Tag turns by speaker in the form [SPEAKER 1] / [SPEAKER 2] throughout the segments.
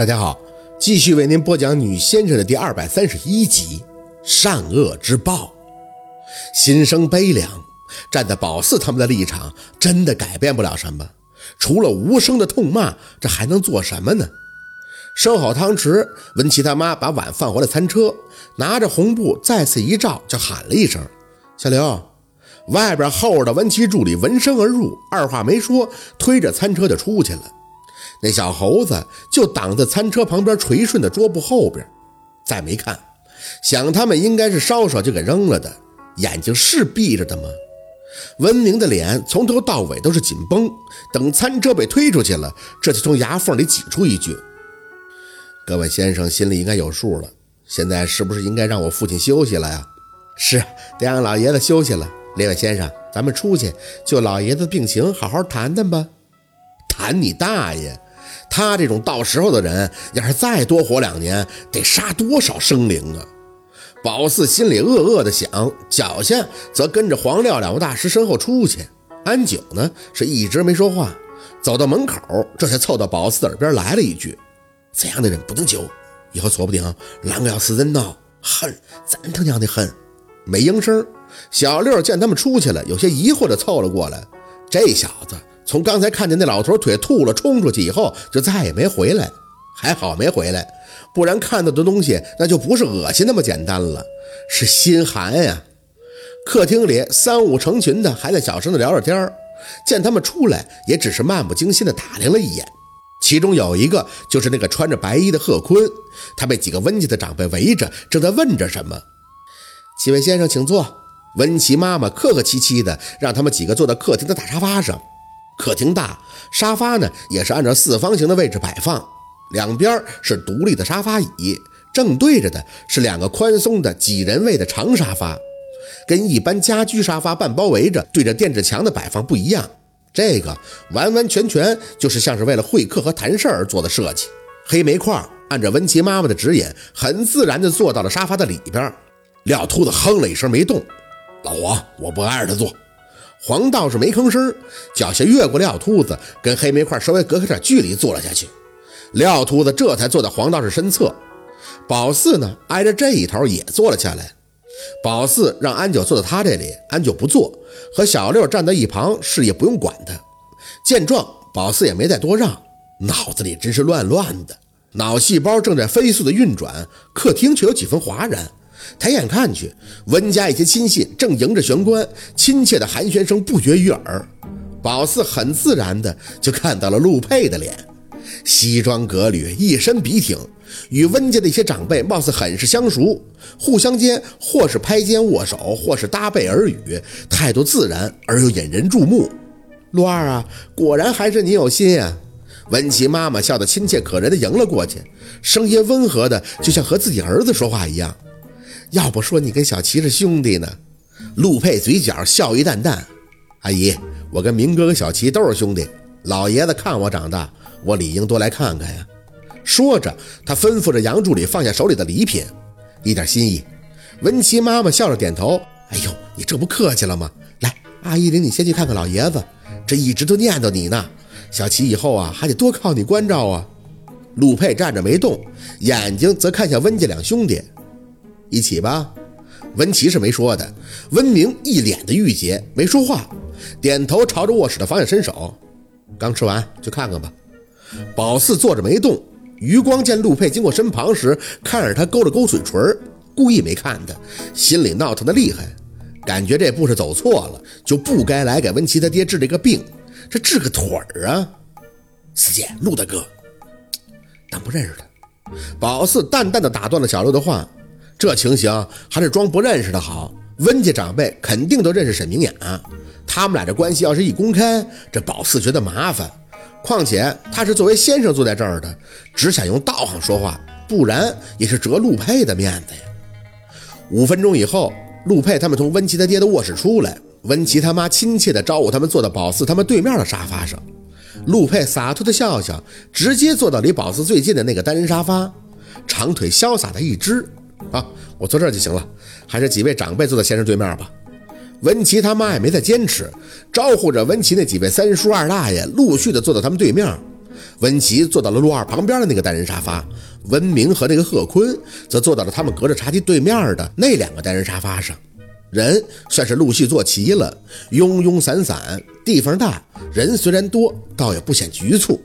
[SPEAKER 1] 大家好，继续为您播讲《女先生》的第二百三十一集《善恶之报》。心生悲凉，站在宝四他们的立场，真的改变不了什么，除了无声的痛骂，这还能做什么呢？收好汤匙，文琪他妈把碗放回了餐车，拿着红布再次一照，就喊了一声：“小刘。”外边候着的文琪助理闻声而入，二话没说，推着餐车就出去了。那小猴子就挡在餐车旁边垂顺的桌布后边，再没看。想他们应该是稍稍就给扔了的，眼睛是闭着的吗？文明的脸从头到尾都是紧绷。等餐车被推出去了，这就从牙缝里挤出一句：“各位先生心里应该有数了，现在是不是应该让我父亲休息了呀？”“是，得让老爷子休息了。”列位先生，咱们出去就老爷子病情好好谈谈吧。谈你大爷！他这种到时候的人，要是再多活两年，得杀多少生灵啊！宝四心里恶恶的想，脚下则跟着黄廖两位大师身后出去。安九呢，是一直没说话，走到门口，这才凑到宝四耳边来了一句：“这样的人不能救，以后说不定啷个要死人闹！恨，真他娘的恨！”没应声。小六见他们出去了，有些疑惑的凑了过来。这小子从刚才看见那老头腿吐了冲出去以后，就再也没回来。还好没回来，不然看到的东西那就不是恶心那么简单了，是心寒呀。客厅里三五成群的还在小声的聊着天儿见他们出来，也只是漫不经心的打量了一眼。其中有一个就是那个穿着白衣的贺坤，他被几个温家的长辈围着，正在问着什么。几位先生，请坐。温琪妈妈客客气气的让他们几个坐在客厅的大沙发上。客厅大，沙发呢也是按照四方形的位置摆放，两边是独立的沙发椅，正对着的是两个宽松的几人位的长沙发，跟一般家居沙发半包围着对着电视墙的摆放不一样。这个完完全全就是像是为了会客和谈事而做的设计。黑煤块按照温琪妈妈的指引，很自然地坐到了沙发的里边。廖秃子哼了一声，没动。老黄，我不挨着他坐。黄道士没吭声，脚下越过廖秃子，跟黑煤块稍微隔开点距离坐了下去。廖秃子这才坐在黄道士身侧。宝四呢，挨着这一头也坐了下来。宝四让安九坐在他这里，安九不坐，和小六站在一旁，事也不用管他。见状，宝四也没再多让，脑子里真是乱乱的，脑细胞正在飞速的运转，客厅却有几分哗然。抬眼看去，温家一些亲信正迎着玄关，亲切的寒暄声不绝于耳。宝四很自然的就看到了陆佩的脸，西装革履，一身笔挺，与温家的一些长辈貌似很是相熟，互相间或是拍肩握手，或是搭背耳语，态度自然而又引人注目。陆二啊，果然还是你有心啊！温琪妈妈笑得亲切可人的迎了过去，声音温和的就像和自己儿子说话一样。要不说你跟小齐是兄弟呢？陆佩嘴角笑意淡淡。阿姨，我跟明哥和小齐都是兄弟，老爷子看我长大，我理应多来看看呀。说着，他吩咐着杨助理放下手里的礼品，一点心意。文琪妈妈笑着点头。哎呦，你这不客气了吗？来，阿姨领你先去看看老爷子，这一直都念叨你呢。小齐以后啊，还得多靠你关照啊。陆佩站着没动，眼睛则看向温家两兄弟。一起吧，温琪是没说的。温明一脸的郁结，没说话，点头朝着卧室的方向伸手。刚吃完，去看看吧。宝四坐着没动，余光见陆佩经过身旁时，看着他勾了勾嘴唇，故意没看他，心里闹腾的厉害，感觉这步是走错了，就不该来给温琪他爹治这个病，这治个腿儿啊！四姐，陆大哥，但不认识他。宝四淡淡的打断了小六的话。这情形还是装不认识的好。温家长辈肯定都认识沈明雅，他们俩这关系要是一公开，这宝四觉得麻烦。况且他是作为先生坐在这儿的，只想用道行说话，不然也是折陆佩的面子呀。五分钟以后，陆佩他们从温琪他爹的卧室出来，温琪他妈亲切地招呼他们坐到宝四他们对面的沙发上。陆佩洒脱地笑笑，直接坐到离宝四最近的那个单人沙发，长腿潇洒的一支。啊，我坐这儿就行了，还是几位长辈坐在先生对面吧。文琪他妈也没再坚持，招呼着文琪那几位三叔二大爷陆续的坐到他们对面。文琪坐到了陆二旁边的那个单人沙发，文明和那个贺坤则坐到了他们隔着茶几对面的那两个单人沙发上。人算是陆续坐齐了，拥拥散散，地方大，人虽然多，倒也不显局促。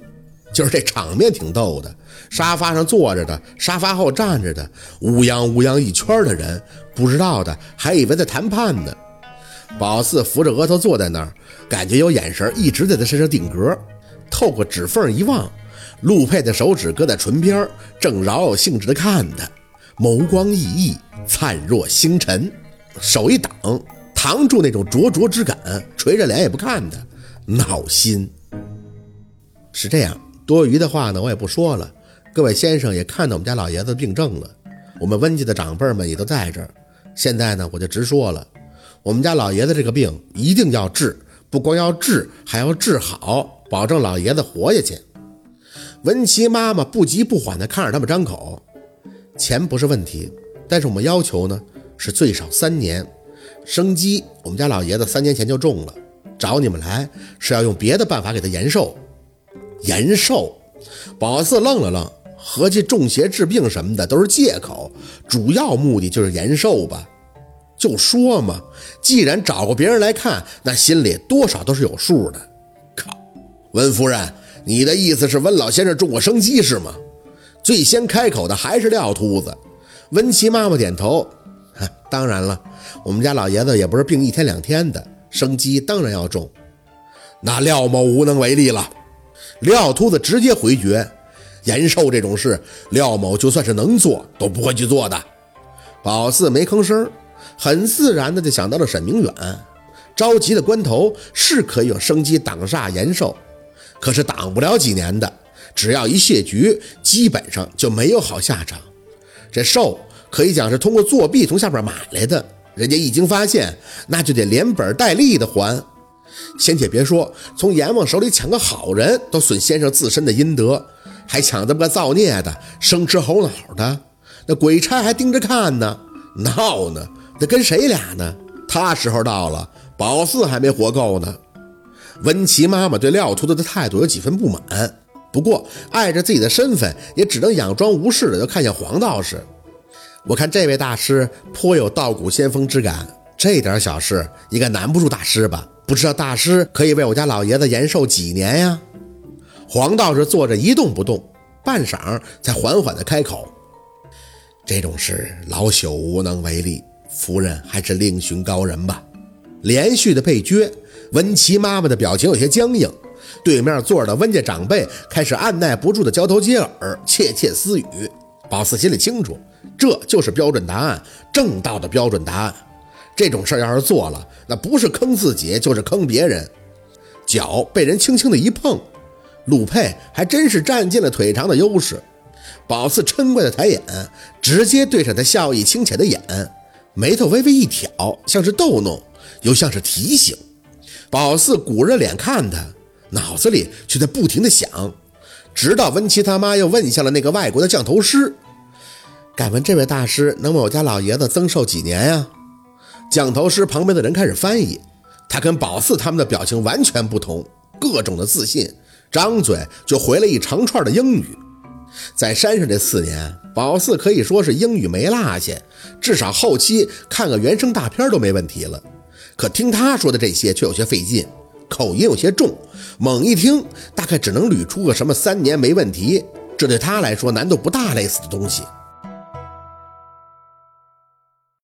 [SPEAKER 1] 就是这场面挺逗的，沙发上坐着的，沙发后站着的，乌泱乌泱一圈的人，不知道的还以为在谈判呢。宝四扶着额头坐在那儿，感觉有眼神一直在他身上定格。透过指缝一望，陆佩的手指搁在唇边，正饶有兴致地看他，眸光熠熠，灿若星辰。手一挡，挡住那种灼灼之感，垂着脸也不看他，闹心。是这样，多余的话呢，我也不说了。各位先生也看到我们家老爷子病症了，我们温家的长辈们也都在这儿。现在呢，我就直说了，我们家老爷子这个病一定要治，不光要治，还要治好，保证老爷子活下去。文琪妈妈不急不缓地看着他们张口，钱不是问题，但是我们要求呢？是最少三年，生机我们家老爷子三年前就中了，找你们来是要用别的办法给他延寿。延寿，宝四愣了愣，合计中邪治病什么的都是借口，主要目的就是延寿吧？就说嘛，既然找过别人来看，那心里多少都是有数的。靠，温夫人，你的意思是温老先生中过生机是吗？最先开口的还是廖秃子。温琪妈妈点头。当然了，我们家老爷子也不是病一天两天的，生机当然要重。那廖某无能为力了。廖秃子直接回绝，延寿这种事，廖某就算是能做，都不会去做的。宝四没吭声，很自然的就想到了沈明远。着急的关头是可以用生机挡煞延寿，可是挡不了几年的，只要一谢局，基本上就没有好下场。这寿。可以讲是通过作弊从下边买来的，人家一经发现，那就得连本带利的还。先且别说从阎王手里抢个好人都损先生自身的阴德，还抢这么个造孽的，生吃猴脑的，那鬼差还盯着看呢，闹呢，那跟谁俩呢？他时候到了，宝四还没活够呢。温琪妈妈对廖秃子的态度有几分不满，不过碍着自己的身份，也只能佯装无视的，就看向黄道士。我看这位大师颇有道骨仙风之感，这点小事应该难不住大师吧？不知道大师可以为我家老爷子延寿几年呀？黄道士坐着一动不动，半晌才缓缓地开口：“这种事老朽无能为力，夫人还是另寻高人吧。”连续的被撅，文琪妈妈的表情有些僵硬，对面坐着的温家长辈开始按耐不住的交头接耳，窃窃私语。宝四心里清楚。这就是标准答案，正道的标准答案。这种事儿要是做了，那不是坑自己，就是坑别人。脚被人轻轻的一碰，陆佩还真是占尽了腿长的优势。宝四嗔怪的抬眼，直接对着他笑意清浅的眼，眉头微微一挑，像是逗弄，又像是提醒。宝四鼓着脸看他，脑子里却在不停的想，直到温琪他妈又问向了那个外国的降头师。敢问这位大师能为我家老爷子增寿几年呀？降头师旁边的人开始翻译，他跟宝四他们的表情完全不同，各种的自信，张嘴就回了一长串的英语。在山上这四年，宝四可以说是英语没落下，至少后期看个原声大片都没问题了。可听他说的这些却有些费劲，口音有些重，猛一听大概只能捋出个什么三年没问题，这对他来说难度不大类似的东西。